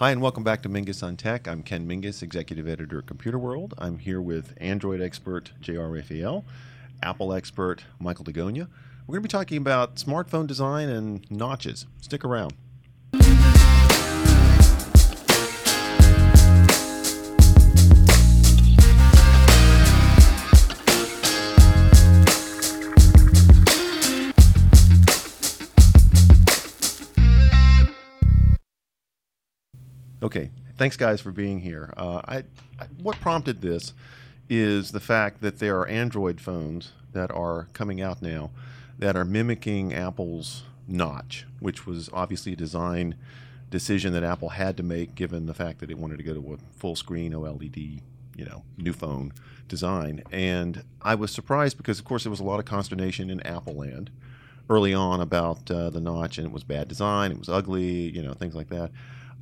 Hi, and welcome back to Mingis on Tech. I'm Ken Mingis, Executive Editor at Computer World. I'm here with Android expert J.R. Raphael, Apple expert Michael deAgonia. We're going to be talking about smartphone design and notches. Stick around. Okay, thanks guys for being here. Uh, I, I, what prompted this is the fact that there are Android phones that are coming out now that are mimicking Apple's notch, which was obviously a design decision that Apple had to make given the fact that it wanted to go to a full screen OLED, you know, new phone design. And I was surprised because, of course, there was a lot of consternation in Apple land early on about uh, the notch, and it was bad design, it was ugly, you know, things like that.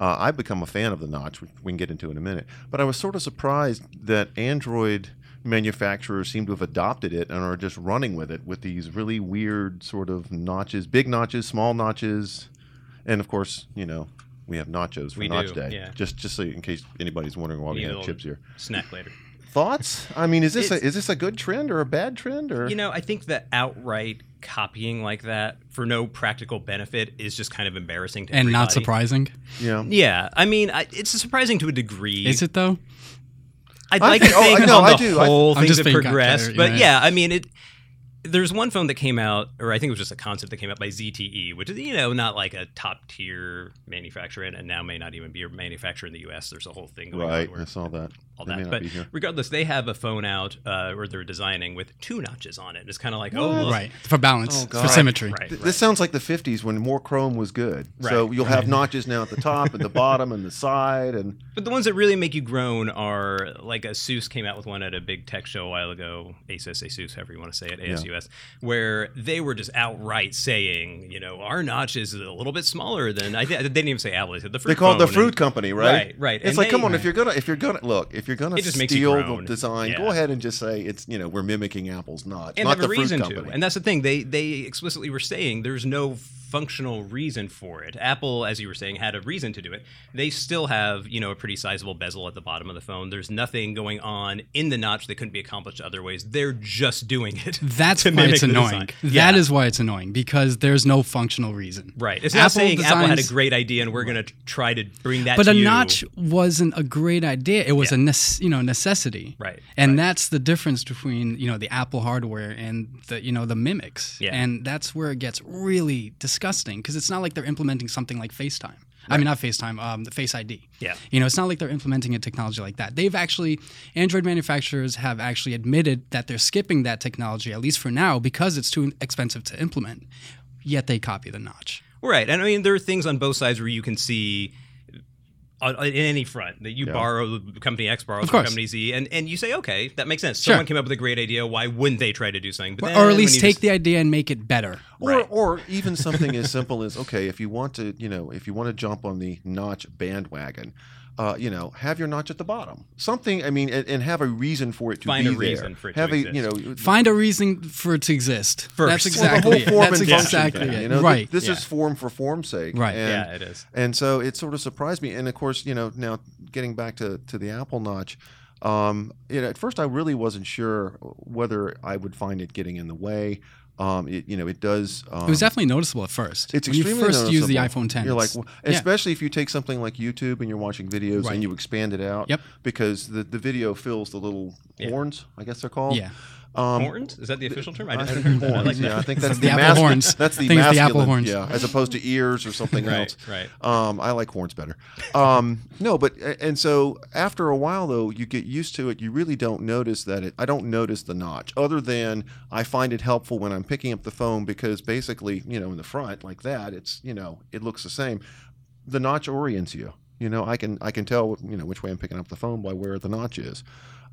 Uh, I've become a fan of the notch, which we can get into in a minute. But I was sort of surprised that Android manufacturers seem to have adopted it and are just running with it with these really weird sort of notches, big notches, small notches, and of course, you know, we have nachos for We Notch do, Day. yeah. Just just so in case anybody's wondering why we a have chips here. Snack later. Thoughts? I mean, is this a, is this a good trend or a bad trend or You know, I think that outright copying like that for no practical benefit is just kind of embarrassing to and not surprising. yeah. Yeah, I mean, I, it's surprising to a degree. Is it though? I'd I like think- to oh, think no, on I the do. Whole I'm things just have being kind of progressed, but yeah. yeah, I mean it. There's one phone that came out, or I think it was just a concept that came out by ZTE, which is you know not like a top tier manufacturer, and, and now may not even be a manufacturer in the U.S. There's a whole thing going Right, on I where saw that. All They may that. not But be here. regardless, they have a phone out, uh, or they're designing with two notches on it. And it's kind of like, oh, What? look, Right for balance, Oh, for symmetry. right, Th- right. This sounds like the 50s when more chrome was good. So you'll have notches now at the top and the bottom and the side and But the ones that really make you groan are like Asus came out with one at a big tech show a while ago, Asus, Asus, however you want to say it, ASUS, where they were just outright saying, you know, our notch is a little bit smaller than I think they didn't even say Apple, they said the fruit they call it the fruit and- company, right? Right, right. It's And like, they- come on, if you're gonna, if you're gonna look, if you're just makes steal the design, go ahead and just say it's, you know, we're mimicking Apple's not and not the reason company. to. And that's the thing. They they explicitly were saying there's no functional reason for it. Apple, as you were saying, had a reason to do it. They still have, you know, a pretty sizable bezel at the bottom of the phone. There's nothing going on in the notch that couldn't be accomplished other ways. They're just doing it. That's why it's annoying. design. That Yeah. is why it's annoying because there's no functional reason. Right. It's not saying Apple had a great idea and we're going to try to bring that But to a you. notch wasn't a great idea. It was Yeah. a nece- you know necessity. Right, And right. that's the difference between you know the Apple hardware and the you know the mimics. Yeah. And that's where it gets really disgusting because it's not like they're implementing something like FaceTime. I mean, not FaceTime, um, the Face ID. Yeah. You know, it's not like they're implementing a technology like that. They've actually, Android manufacturers have actually admitted that they're skipping that technology, at least for now, because it's too expensive to implement. Yet they copy the notch. Right. And I mean, there are things on both sides where you can see on, in any front that you Yeah. borrow company X borrows from course. company Z, and, and you say, okay, that makes sense. Sure. Someone came up with a great idea. Why wouldn't they try to do something? But or then at least take just- the idea and make it better. Or, Right. or even something as simple as okay, if you want to, you know, if you want to jump on the notch bandwagon, uh, you know, have your notch at the bottom. Something, I mean, and, and have a reason for it to Find be a there. reason for it to have a, exist. you know, Find a reason for it to exist. First. That's Well, the exactly the it. whole form That's and function exactly thing, it. You know, right. This Yeah. is form for form's sake, Right. And, yeah, it is. And so it sort of surprised me. And of course, you know, now getting back to, to the Apple Notch, um, you know, at first I really wasn't sure whether I would find it getting in the way. Um, it, you know, it does. Um, it was definitely noticeable at first. it's when you first use the iPhone 10. You're like, well, yeah. especially if you take something like YouTube and you're watching videos Right. and you expand it out. Yep. Because the, the video fills the little Yeah. horns, I guess they're called. Yeah. Um, Horns? Is that the official term? I, I think heard that. I like that. yeah, I think that's The the, apple masculine- horns. That's the I think it's the apple horns. Yeah, as opposed to ears or something Right, else. right. Um, I like horns better. Um, no, but and so after a while though, you get used to it. You really don't notice that it. I don't notice the notch, other than I find it helpful when I'm picking up the phone because basically, you know, in the front like that, it's you know, it looks the same. The notch orients you. You know, I can I can tell you know which way I'm picking up the phone by where the notch is.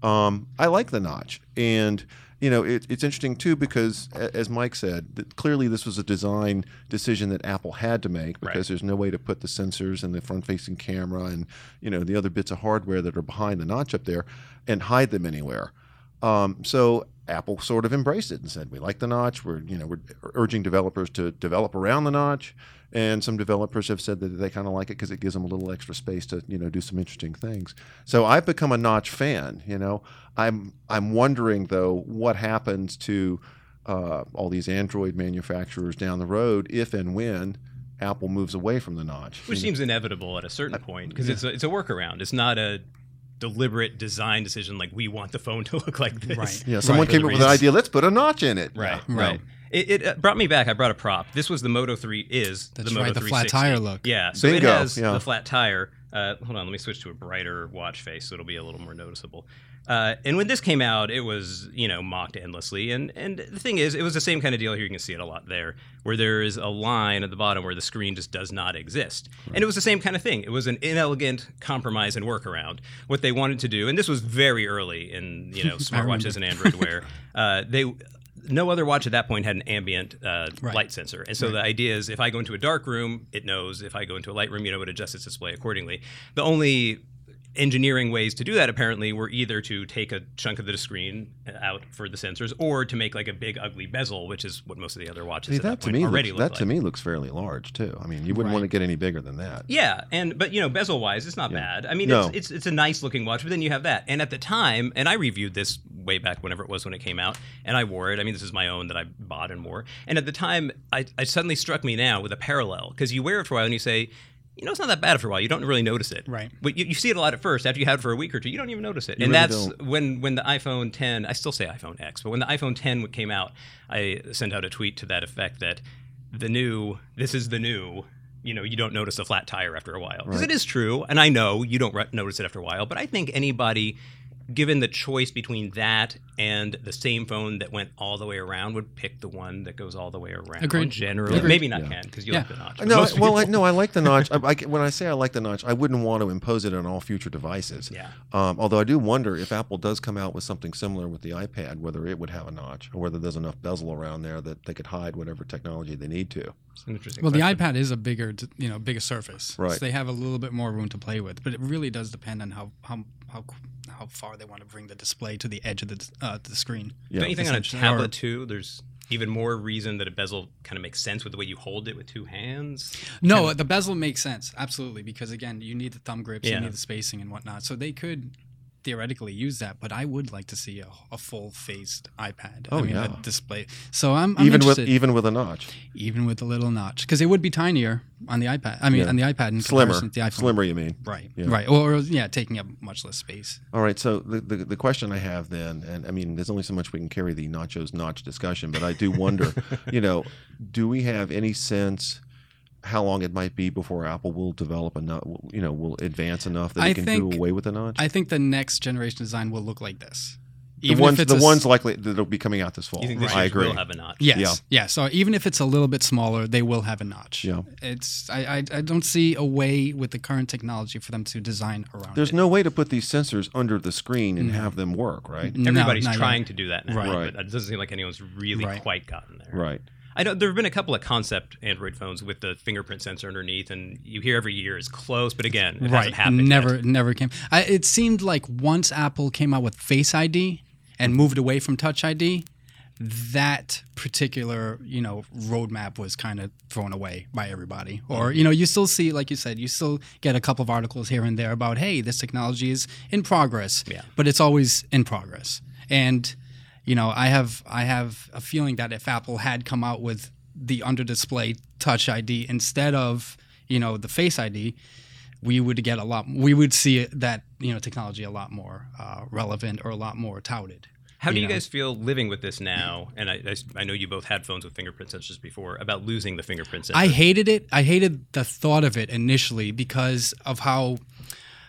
Um, I like the notch, and you know it, it's interesting too because as Mike said, that clearly this was a design decision that Apple had to make because Right. there's no way to put the sensors and the front-facing camera and you know the other bits of hardware that are behind the notch up there and hide them anywhere. Um, so Apple sort of embraced it and said, "We like the notch. We're you know we're urging developers to develop around the notch." And some developers have said that they kind of like it because it gives them a little extra space to you know do some interesting things. So I've become a notch fan. You know, I'm I'm wondering though what happens to uh, all these Android manufacturers down the road if and when Apple moves away from the notch. Which You know, seems inevitable at a certain point because it's a, it's a workaround. It's not a deliberate design decision like we want the phone to look like this. Right. yeah, someone For came the up with an idea. Let's put a notch in it. Right, No, right. It, it uh, brought me back. I brought a prop. This was the Moto 3 is That's the right, the flat tire look. Yeah, so Bingo, it has yeah. the flat tire. Uh, hold on, let me switch to a brighter watch face so it'll be a little more noticeable. Uh, and when this came out, it was you know mocked endlessly. And and the thing is, it was the same kind of deal here. You can see it a lot there, where there is a line at the bottom where the screen just does not exist. And it was the same kind of thing. It was an inelegant compromise and workaround. What they wanted to do, and this was very early in you know smartwatches and Android Wear. Uh, they no other watch at that point had an ambient uh, Right. light sensor. And so the idea is if I go into a dark room, it knows. If I go into a light room, you know, it adjusts its display accordingly. The only engineering ways to do that apparently were either to take a chunk of the screen out for the sensors or to make like a big ugly bezel, which is what most of the other watches See, at that that to me already looks, look that to me looks fairly large too. I mean, you wouldn't Right. want to get any bigger than that. Yeah, and but you know, bezel wise, it's not bad. I mean, No. it's, it's it's a nice looking watch, but then you have that. And at the time, and I reviewed this way back whenever it was when it came out, and I wore it. I mean, this is my own that I bought and wore. And at the time, I, I suddenly struck me now with a parallel because you wear it for a while and you say. You know, it's not that bad for a while. You don't really notice it, Right. But you, you see it a lot at first. After you have it for a week or two, you don't even notice it. You and really that's don't. when when the iPhone 10, I still say iPhone X, but when the iPhone 10 came out, I sent out a tweet to that effect that the new, this is the new, you know, you don't notice a flat tire after a while. Because Right. it is true, and I know you don't re- notice it after a while, but I think anybody, given the choice between that and the same phone that went all the way around, would pick the one that goes all the way around. Agreed. Generally, Agreed. maybe not Yeah. Ken because you Yeah. like the notch. No, I, well, I, no, I like the notch. I, I, when I say I like the notch, I wouldn't want to impose it on all future devices. Yeah. Um, although I do wonder if Apple does come out with something similar with the iPad, whether it would have a notch or whether there's enough bezel around there that they could hide whatever technology they need to. It's an interesting Well, question. the iPad is a bigger, you know, bigger surface. Right. So they have a little bit more room to play with, but it really does depend on how how how how far they want to bring the display to the edge of the d- uh, the screen. Yeah. Don't you think on a tablet or- too? There's even more reason that a bezel kind of makes sense with the way you hold it with two hands. No, the bezel makes sense absolutely because again, you need the thumb grips, Yeah. you need the spacing and whatnot. So they could theoretically use that, but I would like to see a, a full faced iPad. Oh, I mean, yeah. a display. So I'm, I'm even with even with a notch, even with a little notch because it would be tinier on the iPad. I mean, Yeah. on the iPad in slimmer, comparison to the iPhone. slimmer. You mean? Right, Yeah. right, or, or yeah, taking up much less space. All right. So the, the the question I have then, and I mean, there's only so much we can carry the nachos notch discussion, but I do wonder, you know, do we have any sense how long it might be before Apple will develop enough, you know, will advance enough that I it can think- do away with the notch? I think the next generation design will look like this. the Even ones if it's the a s- ones likely that'll be coming out this fall. You think this I agree. will have a notch? Yes. Yeah. Yeah. So even if it's a little bit smaller, they will have a notch. Yeah. It's I, I I don't see a way with the current technology for them to design around There's it. no way to put these sensors under the screen and have them work, right? Everybody's not yet. trying to do that now, Right. but it doesn't seem like anyone's really Right. quite gotten there. Right. I know there have been a couple of concept Android phones with the fingerprint sensor underneath, and you hear every year it's close, but again, it right. hasn't happened. never yet. never came. I, it seemed like once Apple came out with Face ID and moved away from Touch ID, that particular you know roadmap was kind of thrown away by everybody. Or mm-hmm. you know you still see, like you said, you still get a couple of articles here and there about hey, this technology is in progress. Yeah. But it's always in progress. And you know I have I have a feeling that if Apple had come out with the under display Touch ID instead of you know the Face ID we would get a lot we would see that you know technology a lot more uh, relevant or a lot more touted How do you know. guys feel living with this now? And I, I, I know you both had phones with fingerprint sensors before. About losing the fingerprint sensor. i hated it i hated the thought of it initially because of how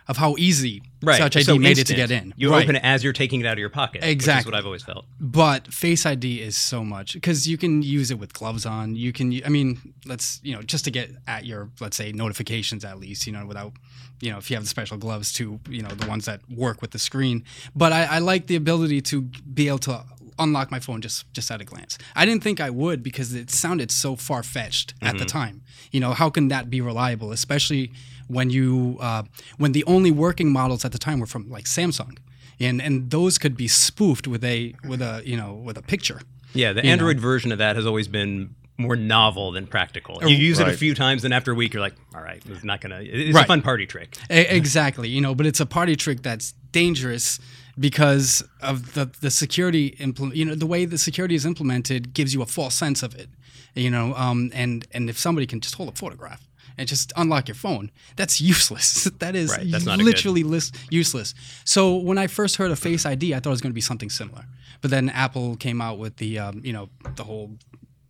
of how easy right. touch id so made instant. it to get in You right. open it as you're taking it out of your pocket. Exactly. what I've always felt. but face id is so much because you can use it with gloves on you can i mean let's you know just to get at your let's say notifications at least you know without you know if you have the special gloves to you know the ones that work with the screen but i, I like the ability to be able to unlock my phone just just at a glance i didn't think i would because it sounded so far-fetched at the time you know how can that be reliable especially when you uh, when the only working models at the time were from like samsung and and those could be spoofed with a with a you know with a picture. Yeah, the Android version of that has always been more novel than practical. You use it a few times, and after a week, you're like, all right, it's not gonna. It's Right. a fun party trick. Exactly, you know, but it's a party trick that's dangerous because of the the security implement. You know, the way the security is implemented gives you a false sense of it. You know, um, and and if somebody can just hold a photograph and just unlock your phone, that's useless. that is Right, that's not a good- literally lis- useless. So when I first heard of Face ID, I thought it was going to be something similar. But then Apple came out with the um, you know the whole.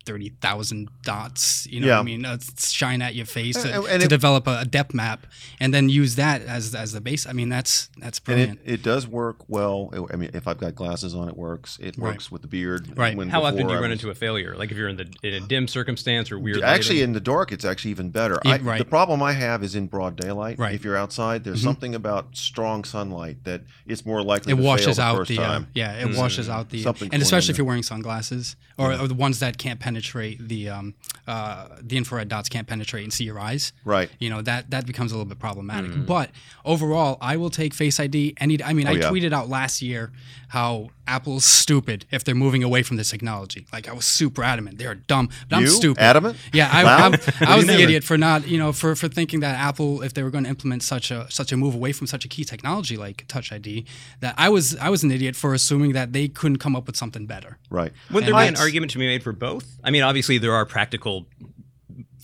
Thirty thousand dots, you know. what Yeah. I mean, uh, shine at your face to, And- and to it- develop a, a depth map, and then use that as as the base. I mean, that's that's And brilliant. it, it does work well. I mean, if I've got glasses on, it works. It Right. works with the beard. Right. When How often do you I run was- into a failure? Like if you're in the in a dim circumstance or weird. Actually, lighting? in the dark, it's actually even better. Yeah, I, right. The problem I have is in broad daylight. Right. If you're outside, there's Mhm. something about strong sunlight that it's more likely it to fail washes the out first the uh, yeah, it washes out the Something and especially if you're wearing sunglasses or, or the ones that can't penetrate the um, uh, the infrared dots can't penetrate and see your eyes. Right. You know that that becomes a little bit problematic. But overall, I will take Face ID. Any, I mean, Oh, I yeah. tweeted out last year how Apple's stupid if they're moving away from this technology. Like I was super adamant, they're dumb. But I'm You? stupid. Adamant? Yeah, I, Wow. I'm, I was the mean? idiot for not, you know, for for thinking that Apple, if they were going to implement such a such a move away from such a key technology like Touch ID, that I was I was an idiot for assuming that they couldn't come up with something better. Right. Wouldn't there be an argument to be made for both? I mean, obviously there are practical,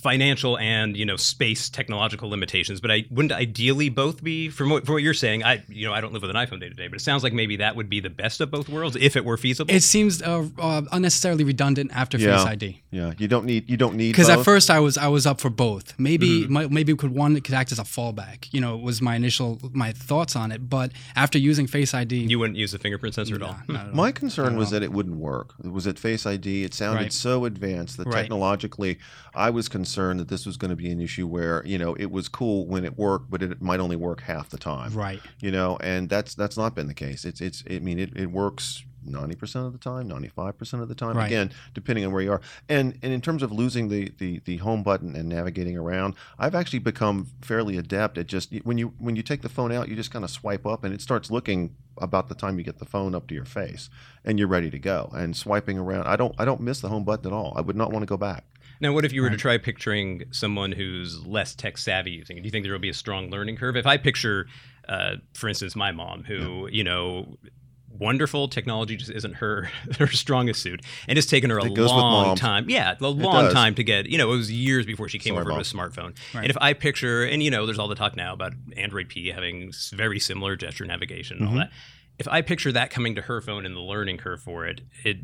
financial, and you know space technological limitations, but I wouldn't ideally both be from what, from what you're saying. I you know I don't live with an iPhone day to day, but it sounds like maybe that would be the best of both worlds if it were feasible. It seems uh, uh, unnecessarily redundant after Yeah. Face ID. Yeah. You don't need. You don't need. Because at first I was I was up for both. Maybe Mm-hmm. mi- maybe we could one that could act as a fallback. You know, was my initial my thoughts on it. But after using Face ID, you wouldn't use the fingerprint sensor at all. nah, not at all. My concern was all. that it wouldn't work. It was at Face ID. It sounded Right. so advanced that Right. technologically, I was concerned that this was going to be an issue where you know it was cool when it worked, but it might only work half the time. right. You know, and that's that's not been the case. It's it's. I mean, it, it works. 90% of the time 95% of the time Right. again depending on where you are and and in terms of losing the, the the home button and navigating around i've actually become fairly adept at just when you when you take the phone out you just kind of swipe up and it starts looking about the time you get the phone up to your face and you're ready to go and swiping around i don't i don't miss the home button at all i would not want to go back Now, what if you were to try picturing someone who's less tech savvy using it? Do you think there will be a strong learning curve? If I picture, uh, for instance, my mom, who you know, wonderful technology just isn't her her strongest suit, and it's taken her a goes long moms. time. Yeah, a long time to get. You know, it was years before she came Sorry, over Mom. to a smartphone. Right. And if I picture, and you know, there's all the talk now about Android P having very similar gesture navigation and Mm-hmm. all that. If I picture that coming to her phone and the learning curve for it, it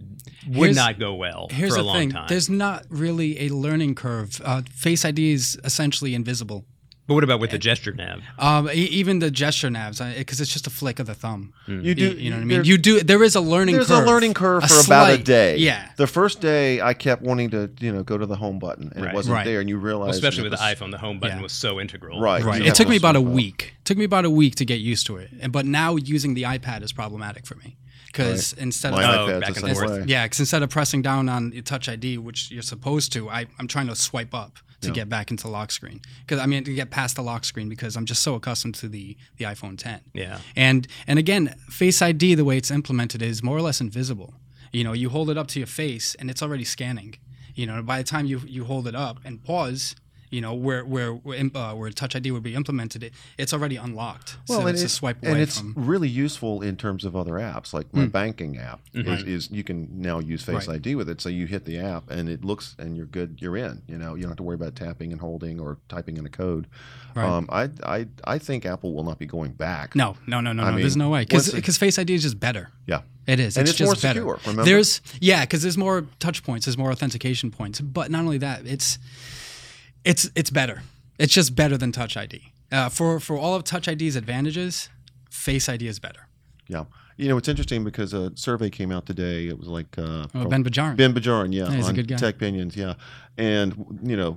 would Here's- not go well Here's for a the long thing: time. there's not really a learning curve. Uh, Face ID is essentially invisible. But what about with the gesture nav? Um, e- even the gesture navs, because it's just a flick of the thumb. you You, do you know what I mean? You do. There is a learning. there's curve. a learning curve for about a day Yeah. the first day i kept wanting to you know go to the home button and Right. it wasn't Right. there and you realize especially it with the iPhone, the home button Yeah. was so integral. Right. Right. It took me about a week. It took me about a week to get used to it. And but now using the iPad is problematic for me because instead my of Oh, back and forth. yeah, because instead of pressing down on the Touch ID, which you're supposed to, I, I'm trying to swipe up to Yeah. get back into lock screen. Because I mean to get past the lock screen because I'm just so accustomed to the the iPhone 10. Yeah. And and again, Face ID, the way it's implemented, is more or less invisible. You know, you hold it up to your face and it's already scanning. You know, by the time you you hold it up and pause, you know, where where where, uh, where Touch ID would be implemented, it, it's already unlocked. Well, so and, it's it- a swipe and it's from. really useful in terms of other apps, like my banking app Mm-hmm. is, is you can now use Face Right. ID with it. So you hit the app and it looks and you're good, you're in. You know, you don't have to worry about tapping and holding or typing in a code. Right. Um, I, I I think Apple will not be going back. No, no, no, no, I no. There's no way once because Face ID is just better. Yeah. It is. And it's, it's more just better. secure, remember? There's yeah, because there's more touch points, there's more authentication points. But not only that, it's it's it's better. It's just better than Touch ID. Uh, for for all of Touch ID's advantages, Face ID is better. Yeah. You know, it's interesting because a survey came out today. It was like uh, Oh, Ben Bajarin. Ben Bajarin, yeah, Yeah, he's a good guy. Tech Pinions, yeah, and you know,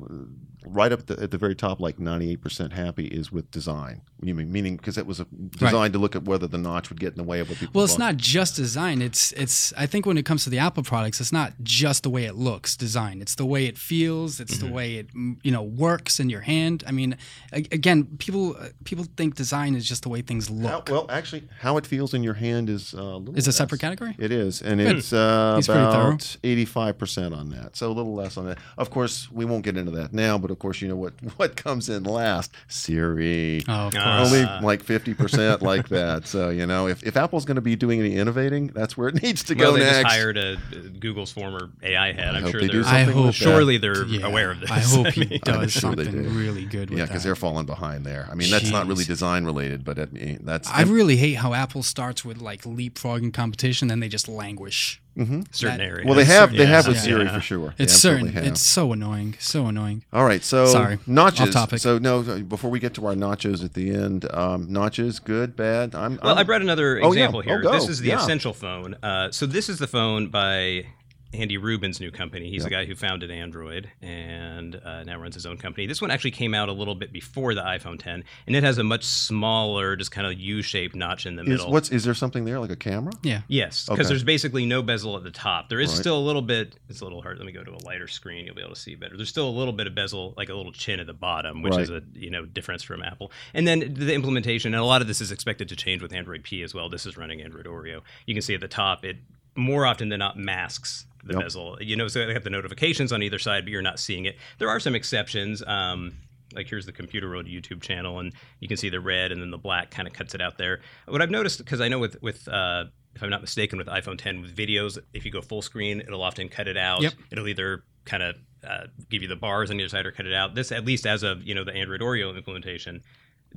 right up at the, at the very top, like 98% happy, is with design. You mean meaning because it was a, designed to look at whether the notch would get in the way of what people. Well, it's bought. not just design. It's it's. I think when it comes to the Apple products, it's not just the way it looks, design. It's the way it feels. It's Mm-hmm. the way it you know works in your hand. I mean, again, people uh, people think design is just the way things How, look. well, actually, how it feels in your hand is uh, a little. Is a less. separate category? It is, and it's uh, He's pretty thorough. about eighty-five percent on that, so a little less on that. Of course, we won't get into that now, but of course, you know what what comes in last? Siri. Oh, of. Ah. Only like fifty percent like that. So you know, if, if Apple's going to be doing any innovating, that's where it needs to well, go they next. just hired a, Google's former AI head. I I'm hope sure they do they're I something hope with that. surely they're Yeah, aware of this. I hope he mean, I'm does sure something do. really good with Yeah, because they're falling behind there. I mean, that's not really design related, but it, that's I really hate how Apple starts with like leapfrogging competition, then they just languish. Certain that- areas. well, they have they have with Yeah. Siri Yeah. for sure. It's absolutely certain. have. It's so annoying. So annoying. All right, so Sorry. notches. Off topic. So no, before we get to our nachos at the end, um, notches, good, bad. I'm. Well, I'm, I brought another Oh, yeah. example Oh, here. go. This is the Yeah. Essential phone. Uh, so this is the phone by Andy Rubin's new company. He's the guy who founded Android and uh, now runs his own company. This one actually came out a little bit before the iPhone 10, and it has a much smaller, just kind of U-shaped notch in the Is, middle. what's is there something there like a camera? Yeah. Yes, because Okay. there's basically no bezel at the top. There is Right. still a little bit. It's a little hard. Let me go to a lighter screen. You'll be able to see better. There's still a little bit of bezel, like a little chin at the bottom, which Right. is a you know difference from Apple. And then the implementation, and a lot of this is expected to change with Android P as well. This is running Android Oreo. You can see at the top, it more often than not masks the Yep. bezel. You know, so they have the notifications on either side, but you're not seeing it. There are some exceptions. Um, like here's the Computer World YouTube channel, and you can see the red and then the black kind of cuts it out there. What I've noticed, because I know with with uh, if I'm not mistaken, with iPhone 10 with videos, if you go full screen, it'll often cut it out. Yep. It'll either kind of uh, give you the bars on either side or cut it out. This, at least as of you know the Android Oreo implementation,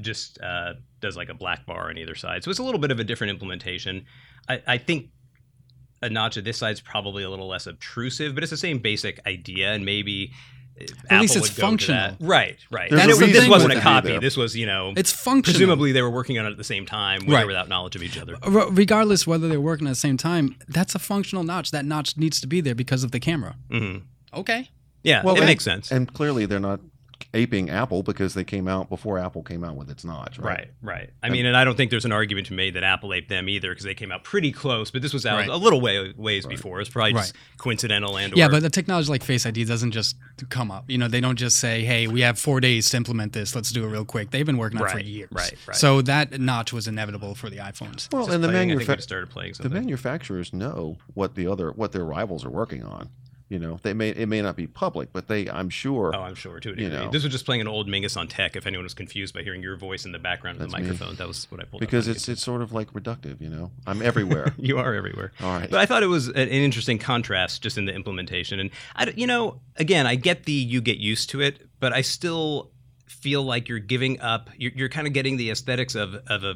just uh, does like a black bar on either side. So it's a little bit of a different implementation. I, I think a notch of this side is probably a little less obtrusive, but it's the same basic idea, and maybe. uh, At least it's would go to functional. that. right? Right. There's and it, this wasn't a it to be copy. This was, you know, It's functional. presumably they were working on it at the same time, with Right. without knowledge of each other. R- regardless whether they're working at the same time, that's a functional notch. That notch needs to be there because of the camera. hmm Okay. Yeah, Well, it and- makes sense. And clearly, they're not aping Apple because they came out before Apple came out with its notch, right? Right, right. I mean, and I don't think there's an argument to be made that Apple aped them either because they came out pretty close, but this was out Right. a little way ways before. It's probably just coincidental and Yeah, or, but the technology like Face ID doesn't just come up. You know, they don't just say, "Hey, we have four days to implement this. Let's do it real quick." They've been working on it for years. right, right. So that notch was inevitable for the iPhones. Well, just and the playing, I think manufa- started playing the manufacturers know what the other what their rivals are working on. You know, they may it may not be public, but they I'm sure. Oh, I'm sure too. You know. This was just playing an old Mingis on Tech. If anyone was confused by hearing your voice in the background of the That's me. microphone, that was what I pulled. because it's it's sort of like reductive, you know. I'm everywhere. you are everywhere. All right. But I thought it was an interesting contrast just in the implementation. And I, you know, again, I get the you get used to it, but I still feel like you're giving up. You're, you're kind of getting the aesthetics of of A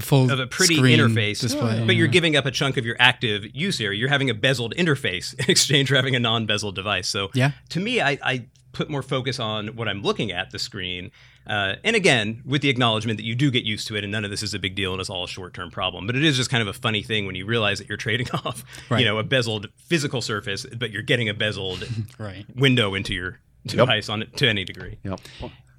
full of a pretty screen interface, display. but you're giving up a chunk of your active use area. You're having a bezeled interface in exchange for having a non-bezeled device. So Yeah. to me, I, I put more focus on what I'm looking at the screen. Uh, and again, with the acknowledgement that you do get used to it, and none of this is a big deal, and it's all a short-term problem. But it is just kind of a funny thing when you realize that you're trading off, Right. you know, a bezeled physical surface, but you're getting a bezeled right. window into your device on it to any degree. yep.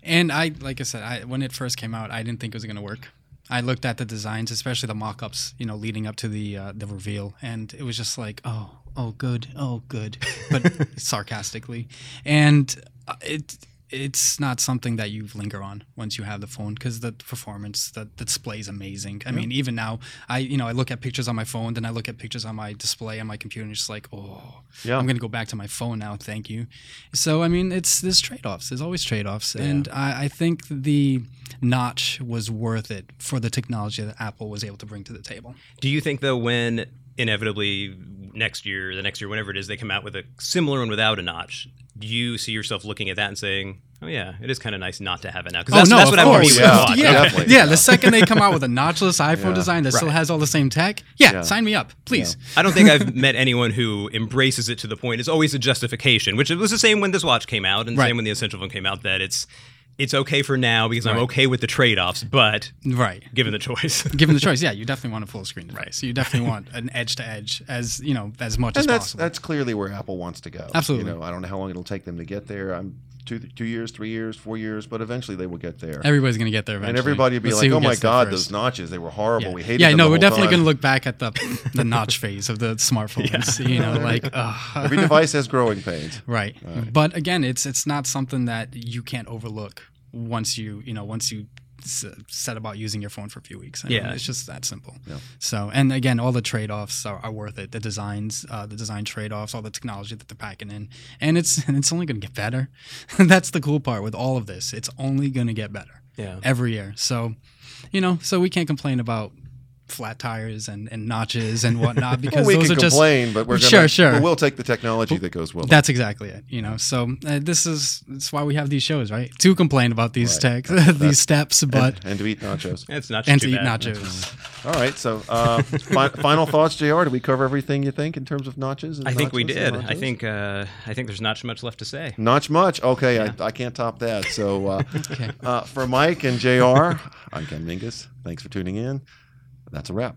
And I, like I said, I, when it first came out, I didn't think it was going to work. I looked at the designs, especially the mock-ups, you know, leading up to the uh, the reveal, and it was just like, oh, oh, good, oh, good, but sarcastically, and uh, it it's not something that you linger on once you have the phone because the performance, the, the display is amazing. I mean, even now, I you know I look at pictures on my phone, then I look at pictures on my display on my computer, and it's just like, oh, Yeah. I'm gonna go back to my phone now. Thank you. So I mean, it's there's trade offs. There's always trade offs, and I, I think the notch was worth it for the technology that Apple was able to bring to the table. Do you think though, when inevitably next year, the next year, whenever it is, they come out with a similar one without a notch, you see yourself looking at that and saying, "Oh yeah, it is kind of nice not to have it now"? Because oh, that's, oh no, that's of what happened to me course. with the Yeah. watch. yeah, yeah. The second they come out with a notchless iPhone Yeah. design that still has all the same tech, yeah, Yeah. sign me up, please. I don't think I've met anyone who embraces it to the point. It's always a justification, which it was the same when this watch came out, and the Right. same when the Essential phone came out. That it's it's okay for now because I'm okay with the trade offs, but Right. given the choice. Given the choice, yeah, you definitely want a full screen device. You definitely want an edge to edge as you know as much as and that's possible. that's clearly where Apple wants to go. Absolutely. You know, I don't know how long it'll take them to get there. I'm two two years, three years, four years, but eventually they will get there. Everybody's gonna get there eventually. and everybody will be Let's like, "Oh my God, first." those notches! They were horrible. Yeah, We hated yeah them no, we're definitely time." gonna look back at the the notch phase of the smartphones. You know, like uh, Every device has growing pains. right. Right. But again, it's it's not something that you can't overlook once you you know once you set about using your phone for a few weeks. I mean, Yeah. it's just that simple. Yeah. So and again, all the trade offs are, are worth it. The designs, uh, the design trade offs, all the technology that they're packing in, and it's and it's only going to get better. That's the cool part with all of this. It's only going to get better Yeah. every year. So, you know, so we can't complain about flat tires and, and notches and whatnot because Well, we those can are just complain, but we're gonna, Sure, sure. but we'll take the technology that goes with it. that's exactly it. You know, so uh, this is that's why we have these shows, right? To complain about these Right. tech, these steps, but and, and to eat nachos. It's not and to eat bad. nachos. All right. So, uh, fi- final thoughts, J.R. Did we cover everything you think in terms of notches? And I think we did. I think uh, I think there's not much left to say. Not much. Okay, Yeah. I, I can't top that. So, uh, Okay. uh, for Mike and J.R., I'm Ken Mingis. Thanks for tuning in. That's a wrap.